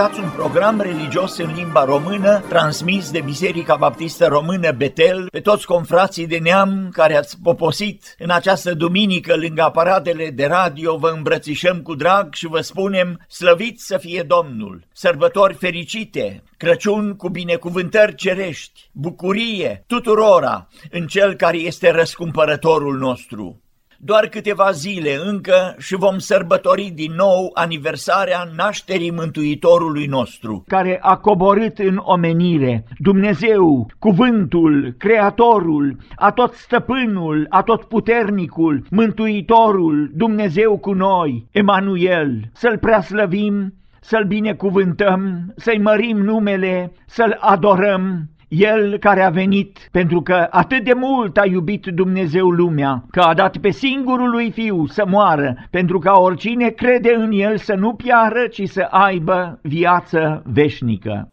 Ascultați un program religios în limba română, transmis de Biserica Baptistă Română Betel, pe toți confrații de neam care ați poposit în această duminică lângă aparatele de radio, vă îmbrățișăm cu drag și vă spunem, slăviți să fie Domnul! Sărbători fericite, Crăciun cu binecuvântări cerești, bucurie tuturora în Cel care este răscumpărătorul nostru doar câteva zile încă și vom sărbători din nou aniversarea nașterii Mântuitorului nostru, care a coborât în omenire. Dumnezeu, cuvântul, Creatorul, atot stăpânul, atot puternicul, Mântuitorul, Dumnezeu cu noi, Emanuel, să-L preaslăvim, să-L binecuvântăm, să-i mărim numele, să-L adorăm, el care a venit pentru că atât de mult a iubit Dumnezeu lumea, că a dat pe singurul lui Fiu să moară, pentru ca oricine crede în El să nu piară, ci să aibă viață veșnică.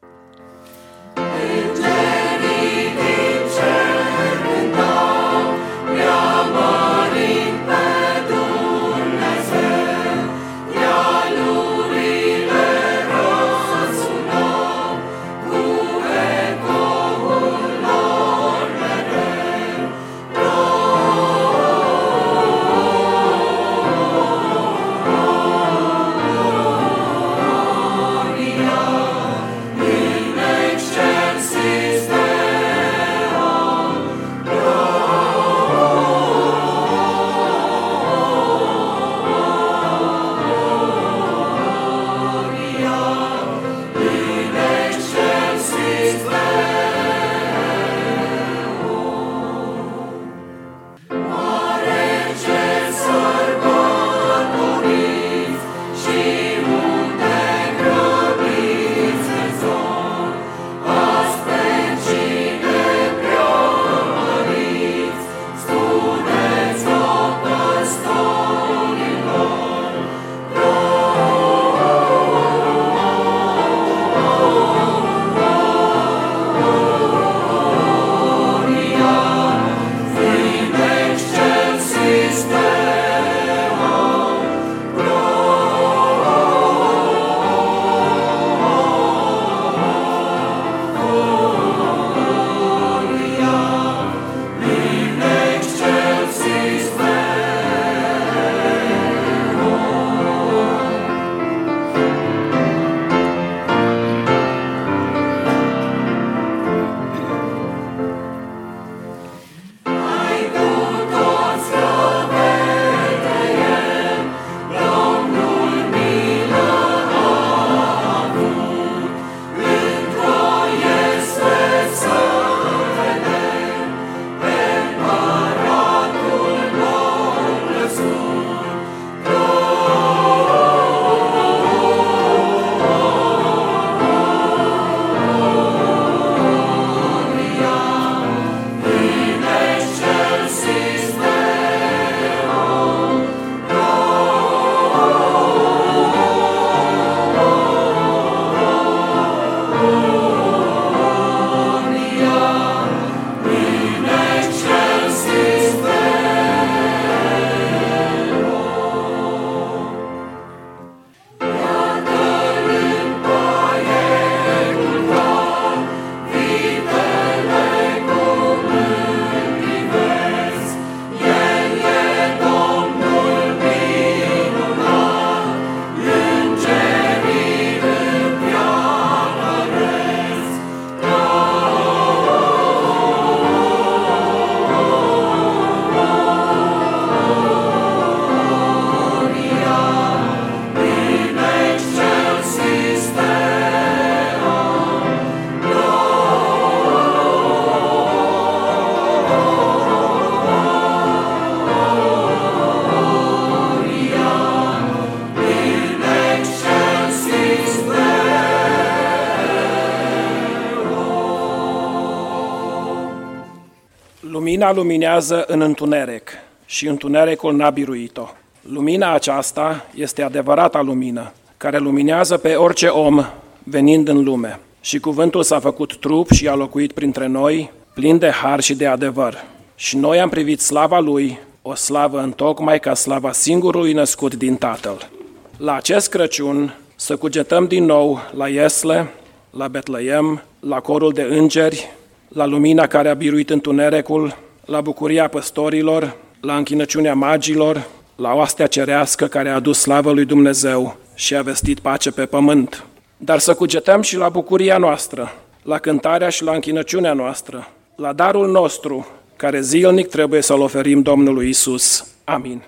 Lumina luminează în întuneric și întunericul n-a biruit-o. Lumina aceasta este adevărata lumină, care luminează pe orice om venind în lume. Și cuvântul s-a făcut trup și a locuit printre noi, plin de har și de adevăr. Și noi am privit slava Lui, o slavă întocmai ca slava singurului născut din Tatăl. La acest Crăciun, să cugetăm din nou la Iesle, la Betleem, la corul de îngeri, la lumina care a biruit întunericul, la bucuria păstorilor, la închinăciunea magilor, la oastea cerească care a adus slavă lui Dumnezeu și a vestit pace pe pământ. Dar să cugetăm și la bucuria noastră, la cântarea și la închinăciunea noastră, la darul nostru, care zilnic trebuie să-l oferim Domnului Isus. Amin.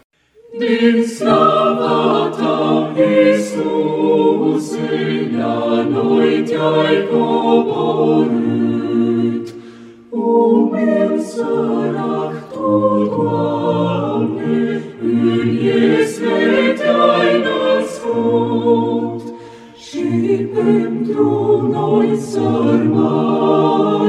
Din slava ta, Iisuse, la noi te-ai coborât. O meu săractul, Doamne, în iesle te-ai născut. Și pentru noi sărmani,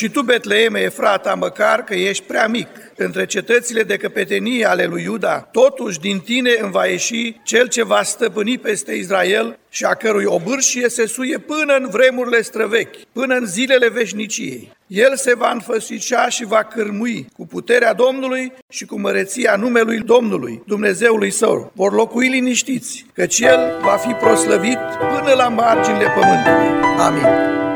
Și tu, Betleeme, Efrata, măcar că ești prea mic, între cetățile de căpetenie ale lui Iuda, totuși din tine îmi va ieși cel ce va stăpâni peste Israel și a cărui obârșie se suie până în vremurile străvechi, până în zilele veșniciei. El se va înfășicea și va cârmui cu puterea Domnului și cu măreția numelui Domnului, Dumnezeului său. Vor locui liniștiți, căci El va fi proslăvit până la marginile pământului. Amin.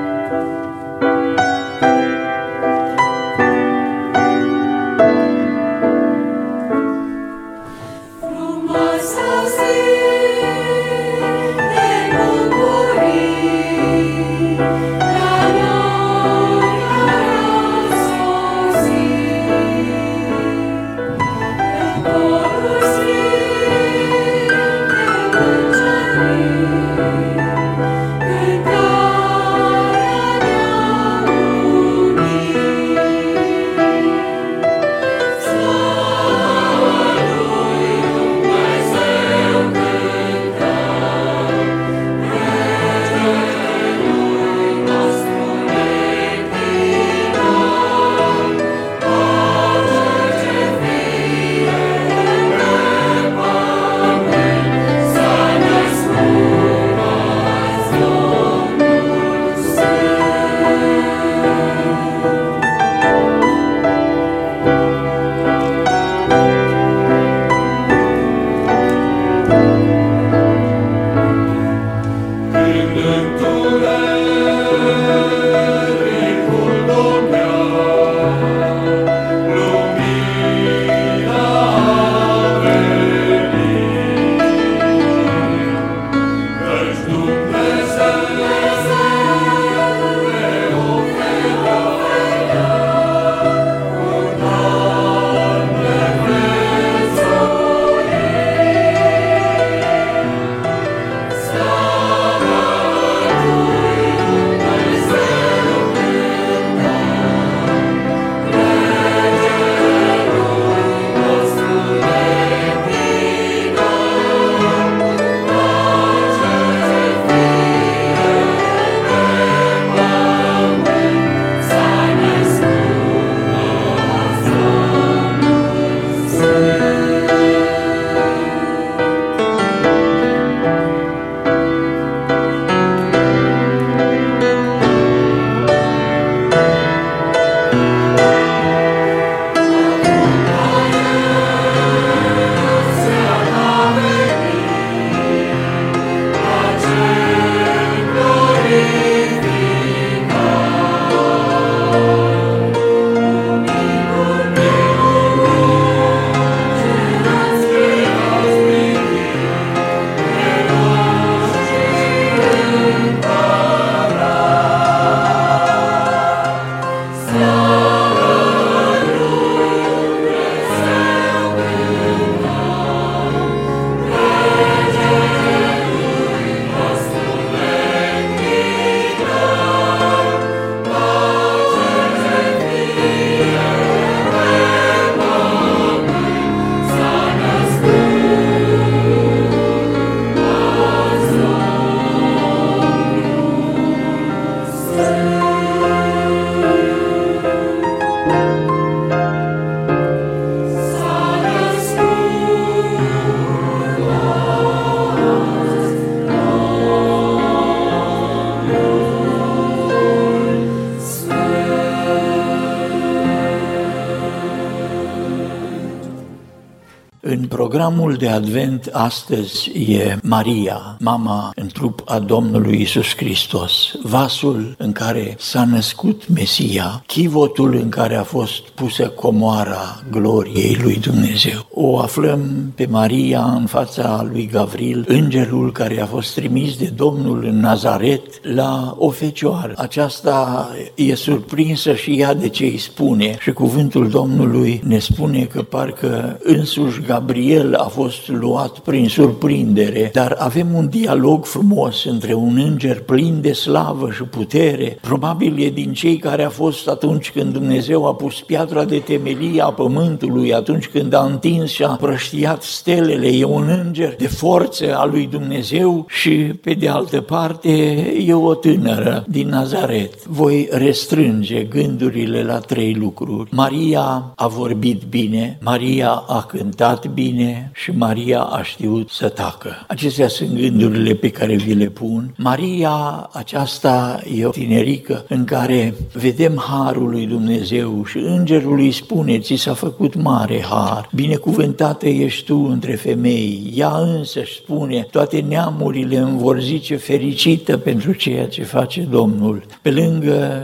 De advent astăzi e Maria, mama în trup a Domnului Isus Hristos, vasul în care s-a născut Mesia, chivotul în care a fost pusă comoara gloriei lui Dumnezeu. O aflăm pe Maria în fața lui Gavril, îngerul care a fost trimis de Domnul în Nazaret la o fecioară. Aceasta e surprinsă și ea de ce îi spune și cuvântul Domnului ne spune că parcă însuși Gabriel a fost luat prin surprindere, dar avem un dialog frumos între un înger plin de slavă și putere, probabil e din cei care a fost atunci când Dumnezeu a pus piatra de temelie a pământului, atunci când a întins și a prăștiat stelele, e un înger de forță a lui Dumnezeu și pe de altă parte e o tânără din Nazaret. Voi restrânge gândurile la trei lucruri. Maria a vorbit bine, Maria a cântat bine și Maria a știut să tacă. Acestea sunt gândurile pe care vi le pun. Maria aceasta e o tinerică în care vedem harul lui Dumnezeu și îngerul îi spune, ți s-a făcut mare har, binecuvântată ești tu între femei. Ea însă își spune, toate neamurile îmi vor zice fericită pentru ceea ce face Domnul. Pe lângă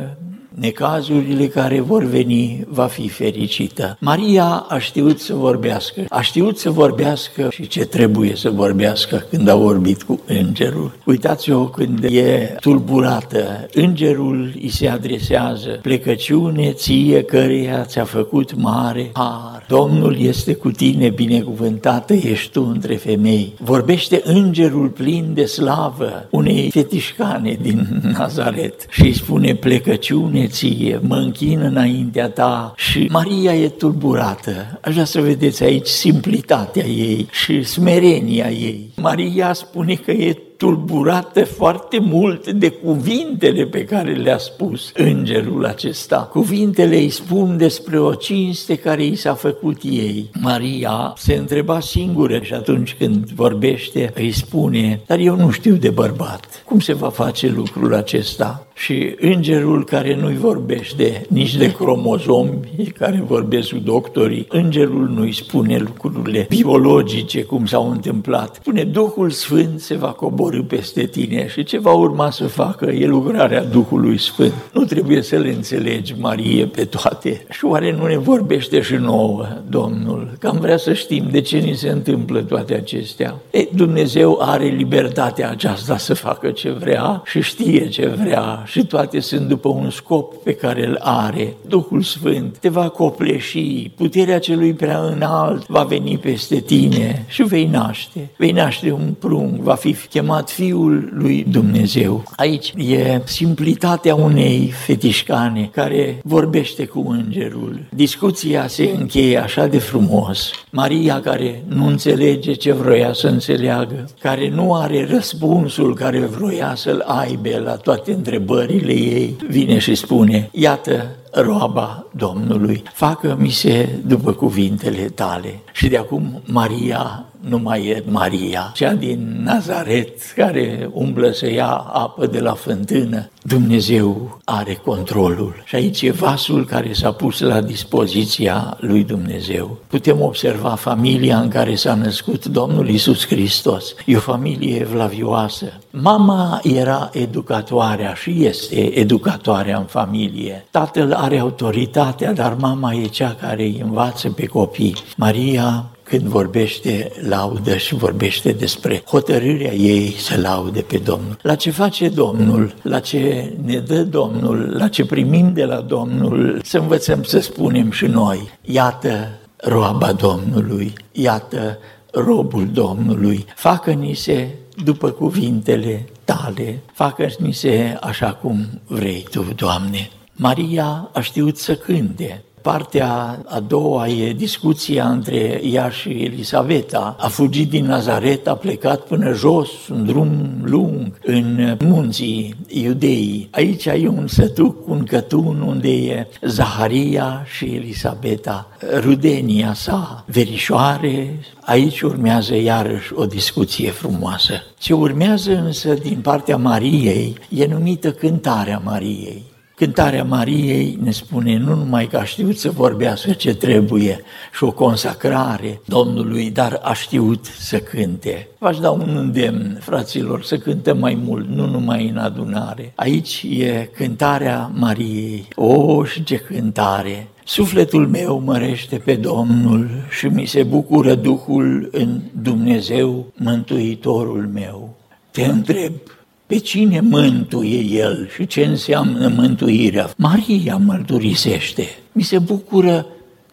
necazurile care vor veni, va fi fericită. Maria a știut să vorbească, a știut să vorbească și ce trebuie să vorbească când a vorbit cu îngerul. Uitați-o când e tulburată, îngerul îi se adresează, plecăciune ție căreia ți-a făcut mare har. Domnul este cu tine, binecuvântată ești tu între femei. Vorbește îngerul plin de slavă unei fetișcane din Nazaret și îi spune plecăciune ție, mă închin înaintea ta și Maria e tulburată. Aș vrea să vedeți aici simplitatea ei și smerenia ei. Maria spune că e tulburată foarte mult de cuvintele pe care le-a spus îngerul acesta. Cuvintele îi spun despre o cinste care i s-a făcut ei. Maria se întreba singură și atunci când vorbește îi spune, dar eu nu știu de bărbat. Cum se va face lucrul acesta? Și îngerul care nu-i vorbește nici de cromozomi, care vorbesc cu doctorii, îngerul nu-i spune lucrurile biologice cum s-au întâmplat. Spune, Duhul Sfânt se va coborâ peste tine și ce va urma să facă e lucrarea Duhului Sfânt. Nu trebuie să le înțelegi, Marie, pe toate. Și oare nu ne vorbește și nouă, Domnul? Că am vrea să știm de ce ni se întâmplă toate acestea. E, Dumnezeu are libertatea aceasta să facă ce vrea și știe ce vrea și toate sunt după un scop pe care îl are. Duhul Sfânt te va copleși, puterea celui prea înalt va veni peste tine și vei naște. Vei naște un prung, va fi chemat Fiul lui Dumnezeu. Aici e simplitatea unei fetișcane care vorbește cu îngerul. Discuția se încheie așa de frumos. Maria care nu înțelege ce vroia să înțeleagă, care nu are răspunsul care vroia să-l aibă la toate întrebările, întrebările ei, vine și spune, iată roaba Domnului, facă-mi se după cuvintele tale. Și de acum Maria nu mai e Maria, cea din Nazaret care umblă să ia apă de la fântână. Dumnezeu are controlul. Și aici e vasul care s-a pus la dispoziția lui Dumnezeu. Putem observa familia în care s-a născut Domnul Isus Hristos. E o familie evlavioasă. Mama era educatoarea și este educatoarea în familie. Tatăl are autoritatea, dar mama e cea care îi învață pe copii. Maria când vorbește, laudă și vorbește despre hotărârea ei să laude pe Domnul. La ce face Domnul, la ce ne dă Domnul, la ce primim de la Domnul, să învățăm să spunem și noi, iată roaba Domnului, iată robul Domnului, facă-ni se după cuvintele tale, facă-ni se așa cum vrei tu, Doamne. Maria a știut să cânte, Partea a doua e discuția între ea și Elisaveta. A fugit din Nazaret, a plecat până jos, un drum lung, în munții iudeii. Aici ai un sătuc, un cătun unde e Zaharia și Elisabeta, rudenia sa, verișoare. Aici urmează iarăși o discuție frumoasă. Ce urmează însă din partea Mariei e numită cântarea Mariei Cântarea Mariei ne spune nu numai că a știut să vorbească ce trebuie și o consacrare Domnului, dar a știut să cânte. V-aș da un îndemn, fraților, să cântăm mai mult, nu numai în adunare. Aici e cântarea Mariei. O, și ce cântare! Sufletul meu mărește pe Domnul și mi se bucură Duhul în Dumnezeu, Mântuitorul meu. Te întreb, pe cine mântuie El și ce înseamnă mântuirea? Maria mărturisește. Mi se bucură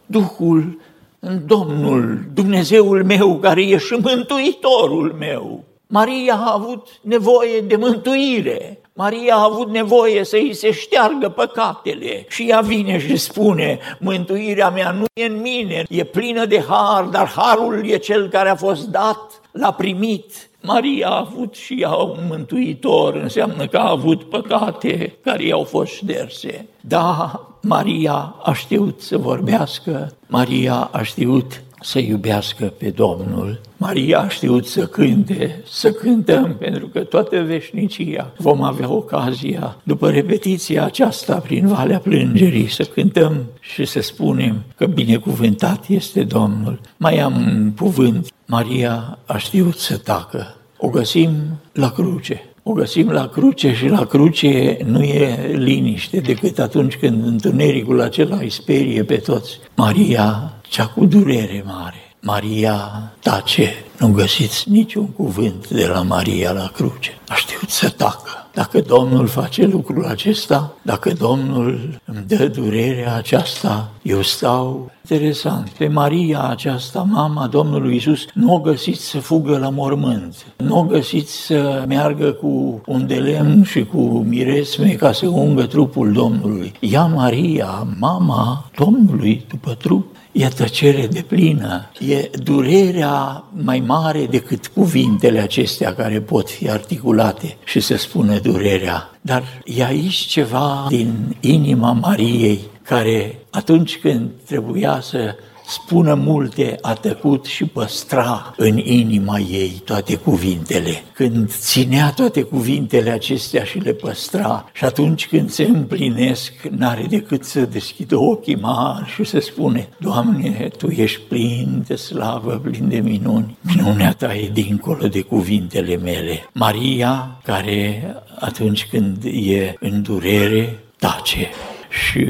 Duhul în Domnul, Dumnezeul meu, care e și mântuitorul meu. Maria a avut nevoie de mântuire. Maria a avut nevoie să îi se șteargă păcatele și ea vine și spune, mântuirea mea nu e în mine, e plină de har, dar harul e cel care a fost dat, l-a primit. Maria a avut și ea un mântuitor, înseamnă că a avut păcate care i-au fost șterse. Da, Maria a știut să vorbească, Maria a știut să iubească pe Domnul. Maria a știut să cânte, să cântăm, pentru că toată veșnicia vom avea ocazia, după repetiția aceasta prin Valea Plângerii, să cântăm și să spunem că binecuvântat este Domnul. Mai am un cuvânt. Maria a știut să tacă. O găsim la cruce. O găsim la cruce și la cruce nu e liniște decât atunci când întunericul acela îi sperie pe toți. Maria, cea cu durere mare, Maria tace, nu găsiți niciun cuvânt de la Maria la cruce. A știut să tacă. Dacă Domnul face lucrul acesta, dacă Domnul îmi dă durerea aceasta, eu stau interesant. Pe Maria aceasta, mama Domnului Isus, nu o găsiți să fugă la mormânt, nu o găsiți să meargă cu un de lemn și cu miresme ca să ungă trupul Domnului. Ea, Maria, mama Domnului după trup, e tăcere de plină, e durerea mai mare decât cuvintele acestea care pot fi articulate și să spună durerea. Dar e aici ceva din inima Mariei care atunci când trebuia să spună multe, a tăcut și păstra în inima ei toate cuvintele. Când ținea toate cuvintele acestea și le păstra și atunci când se împlinesc, n-are decât să deschidă ochii mari și să spune, Doamne, Tu ești plin de slavă, plin de minuni. Minunea Ta e dincolo de cuvintele mele. Maria, care atunci când e în durere, tace și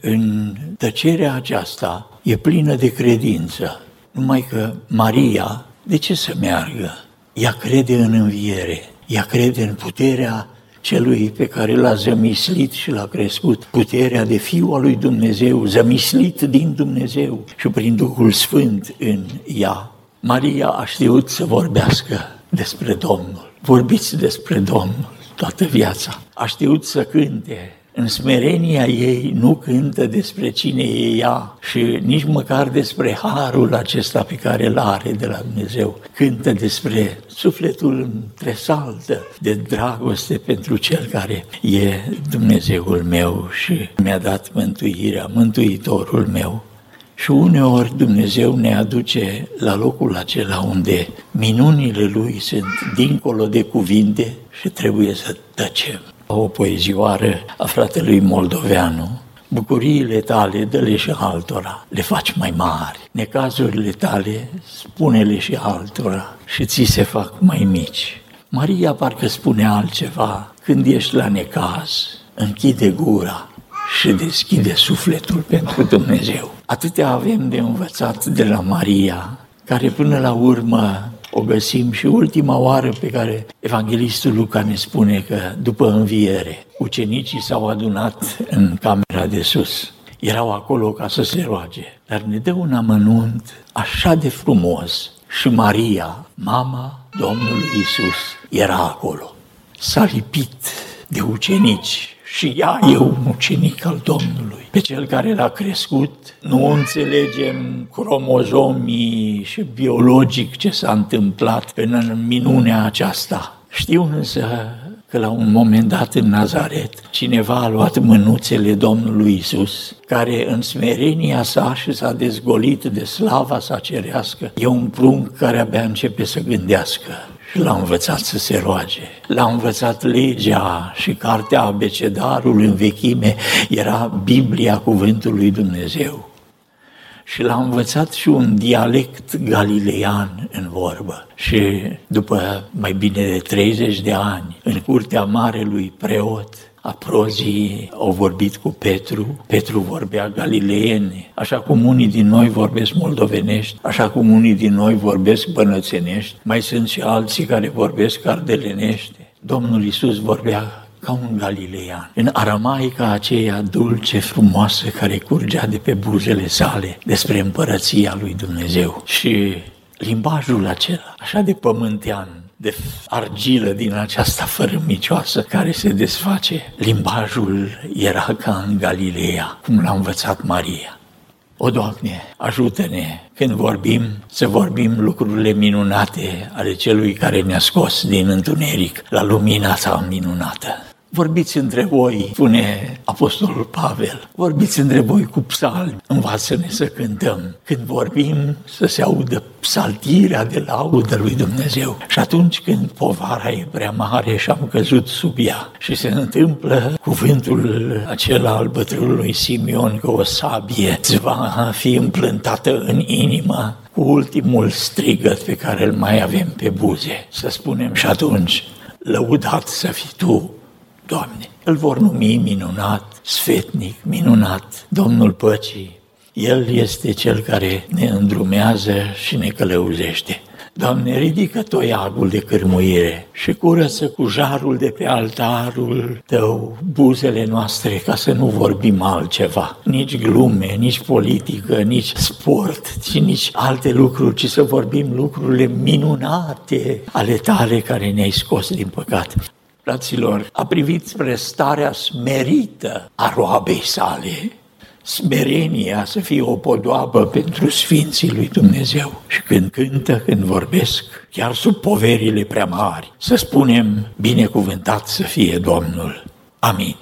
în tăcerea aceasta e plină de credință. Numai că Maria, de ce să meargă? Ea crede în înviere, ea crede în puterea celui pe care l-a zămislit și l-a crescut, puterea de Fiul al lui Dumnezeu, zămislit din Dumnezeu și prin Duhul Sfânt în ea. Maria a știut să vorbească despre Domnul. Vorbiți despre Domnul toată viața. A știut să cânte, în smerenia ei nu cântă despre cine e ea și nici măcar despre harul acesta pe care îl are de la Dumnezeu. Cântă despre sufletul întresaltă de dragoste pentru cel care e Dumnezeul meu și mi-a dat mântuirea, mântuitorul meu. Și uneori Dumnezeu ne aduce la locul acela unde minunile Lui sunt dincolo de cuvinte și trebuie să tăcem o poezioară a fratelui Moldoveanu, bucuriile tale dă-le și altora, le faci mai mari, necazurile tale spune-le și altora și ți se fac mai mici. Maria parcă spune altceva, când ești la necaz, închide gura și deschide sufletul pentru Dumnezeu. Atâtea avem de învățat de la Maria, care până la urmă o găsim și ultima oară pe care evanghelistul Luca ne spune că după înviere ucenicii s-au adunat în camera de sus. Erau acolo ca să se roage, dar ne dă un amănunt așa de frumos și Maria, mama Domnului Isus, era acolo. S-a lipit de ucenici și ea e un ucenic al Domnului. Pe cel care l-a crescut, nu înțelegem cromozomii și biologic ce s-a întâmplat în minunea aceasta. Știu însă că la un moment dat în Nazaret, cineva a luat mânuțele Domnului Isus, care în smerenia sa și s-a dezgolit de slava sa cerească, e un prunc care abia începe să gândească și l-a învățat să se roage. L-a învățat legea și cartea abecedarului în vechime era Biblia Cuvântului Dumnezeu. Și l-a învățat și un dialect galilean în vorbă. Și după mai bine de 30 de ani, în curtea marelui preot, Aprozii au vorbit cu Petru, Petru vorbea galileene, așa cum unii din noi vorbesc moldovenești, așa cum unii din noi vorbesc bănățenești, mai sunt și alții care vorbesc ardelenești. Domnul Isus vorbea ca un galilean, în aramaica aceea dulce, frumoasă, care curgea de pe buzele sale despre împărăția lui Dumnezeu. Și limbajul acela, așa de pământean, de argilă din aceasta fărâmicioasă care se desface. Limbajul era ca în Galileea, cum l-a învățat Maria. O, Doamne, ajută-ne când vorbim să vorbim lucrurile minunate ale celui care ne-a scos din întuneric la lumina sa minunată. Vorbiți între voi, spune Apostolul Pavel, vorbiți între voi cu psalmi, învață-ne să cântăm. Când vorbim, să se audă psaltirea de laudă lui Dumnezeu. Și atunci când povara e prea mare și am căzut sub ea și se întâmplă cuvântul acela al bătrânului Simeon că o sabie îți va fi împlântată în inimă cu ultimul strigăt pe care îl mai avem pe buze. Să spunem și atunci, lăudat să fii Tu, Doamne. Îl vor numi minunat, sfetnic, minunat, Domnul Păcii. El este Cel care ne îndrumează și ne călăuzește. Doamne, ridică toiagul de cârmuire și curăță cu jarul de pe altarul Tău buzele noastre ca să nu vorbim altceva, nici glume, nici politică, nici sport, ci nici alte lucruri, ci să vorbim lucrurile minunate ale Tale care ne-ai scos din păcat. Fraților, a privit spre starea smerită a roabei sale, smerenia să fie o podoabă pentru Sfinții lui Dumnezeu. Și când cântă, când vorbesc, chiar sub poverile prea mari, să spunem, binecuvântat să fie Domnul. Amin.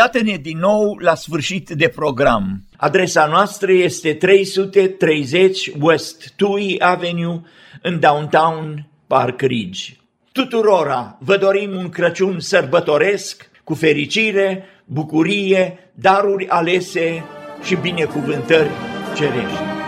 Iată-ne din nou la sfârșit de program. Adresa noastră este 330 West Tui Avenue în downtown Park Ridge. Tuturora vă dorim un Crăciun sărbătoresc cu fericire, bucurie, daruri alese și binecuvântări cerești.